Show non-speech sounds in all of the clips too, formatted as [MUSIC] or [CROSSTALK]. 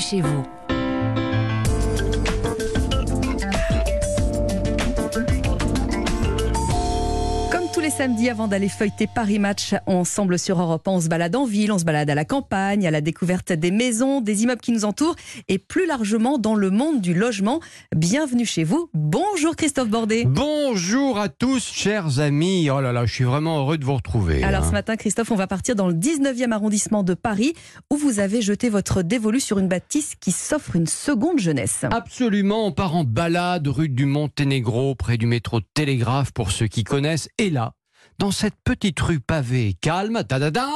chez vous. Samedis avant d'aller feuilleter Paris Match ensemble sur Europe On se balade en ville, on se balade à la campagne, à la découverte des maisons, des immeubles qui nous entourent et plus largement dans le monde du logement. Bienvenue chez vous. Bonjour Christophe Bordet. Bonjour à tous, chers amis. Oh là là, je suis vraiment heureux de vous retrouver. Alors hein. ce matin, Christophe, on va partir dans le 19e arrondissement de Paris où vous avez jeté votre dévolu sur une bâtisse qui s'offre une seconde jeunesse. Absolument, on part en balade rue du Monténégro près du métro Télégraphe pour ceux qui connaissent. Et là, dans cette petite rue pavée et calme, ta-da-da,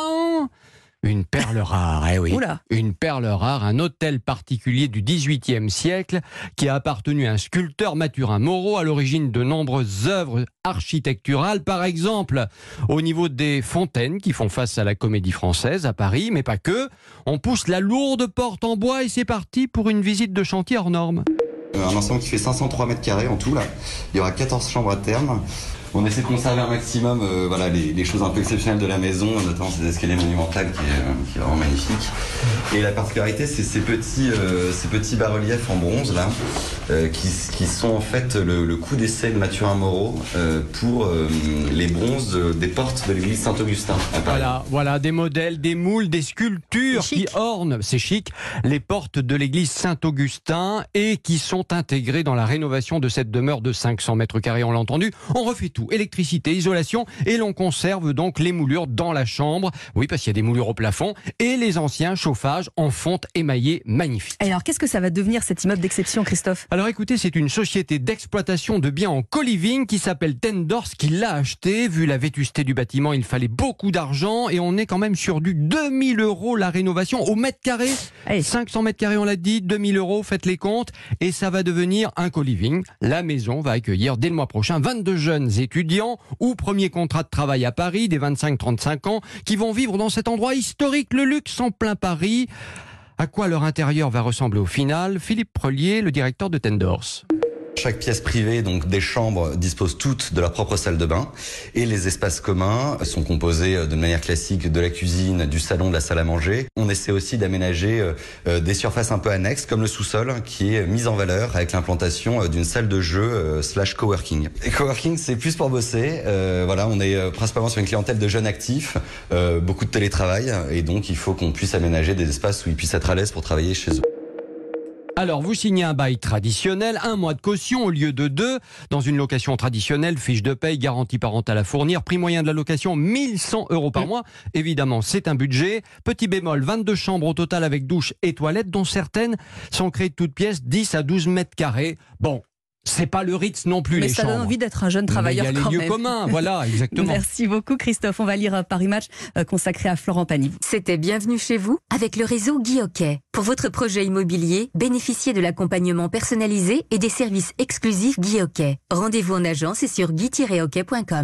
une perle rare, eh oui. Oula. Une perle rare, un hôtel particulier du XVIIIe siècle qui a appartenu à un sculpteur Mathurin Moreau à l'origine de nombreuses œuvres architecturales, par exemple au niveau des fontaines qui font face à la Comédie Française à Paris, mais pas que. On pousse la lourde porte en bois et c'est parti pour une visite de chantier hors norme. Euh, Un ensemble qui fait 503 mets carrés en tout là. Il y aura 14 chambres à terme. On essaie de conserver un maximum euh, voilà, les, les choses un peu exceptionnelles de la maison, notamment ces escaliers monumentales qui est, euh, qui est vraiment magnifique. Et la particularité, c'est ces petits, euh, ces petits bas-reliefs en bronze là, euh, qui, qui sont en fait le, le coup d'essai de Mathurin Moreau euh, pour euh, les bronzes de- des portes de l'église Saint-Augustin. Voilà, voilà, des modèles, des moules, des sculptures qui ornent, c'est chic, les portes de l'église Saint-Augustin et qui sont intégrées dans la rénovation de cette demeure de 500 mètres carrés, on l'a entendu. On refait tout, électricité, isolation, et l'on conserve donc les moulures dans la chambre. Oui, parce qu'il y a des moulures au plafond, et les anciens chauffages en fonte émaillée magnifiques. Et alors qu'est-ce que ça va devenir cet immeuble d'exception, Christophe? Alors écoutez, c'est une société d'exploitation de biens en co-living qui s'appelle Tendors qui l'a acheté. Vu la vétusté du bâtiment, il fallait beaucoup d'argent et on est quand même sur du 2000 euros la rénovation au mètre carré. Allez. 500 mètres carrés, on l'a dit, 2000 euros, faites les comptes et ça va devenir un co-living. La maison va accueillir dès le mois prochain 22 jeunes étudiants ou premier contrat de travail à Paris des 25-35 ans qui vont vivre dans cet endroit historique, le luxe en plein Paris. À quoi leur intérieur va ressembler au final? Philippe Prelier, le directeur de Tendors. Chaque pièce privée, donc des chambres, disposent toutes de leur propre salle de bain. Et les espaces communs sont composés euh, de manière classique de la cuisine, du salon, de la salle à manger. On essaie aussi d'aménager euh, euh, des surfaces un peu annexes, comme le sous-sol, qui est mis en valeur avec l'implantation d'une salle de jeu slash coworking. Coworking, c'est plus pour bosser. Euh, voilà, on est principalement sur une clientèle de jeunes actifs, euh, beaucoup de télétravail, et donc il faut qu'on puisse aménager des espaces où ils puissent être à l'aise pour travailler chez eux. Alors, vous signez un bail traditionnel, un mois de caution au lieu de deux. Dans une location traditionnelle, fiche de paye, garantie parentale à fournir, prix moyen de la location 1100 euros par mois. Évidemment, c'est un budget. Petit bémol, 22 chambres au total avec douche et toilettes, dont certaines sont créées de toutes pièces, 10 à 12 mètres carrés. Bon, c'est pas le Ritz non plus, Mais les ça chambres. donne envie d'être un jeune travailleur Mais il y a quand les lieux même. communs, voilà, [LAUGHS] exactement. Merci beaucoup Christophe. On va lire un Paris Match euh, consacré à Florent Pagny. C'était Bienvenue chez vous avec le réseau Guy Hockey. Pour votre projet immobilier, bénéficiez de l'accompagnement personnalisé et des services exclusifs Guy Hockey. Rendez-vous en agence et sur guy-hockey.com.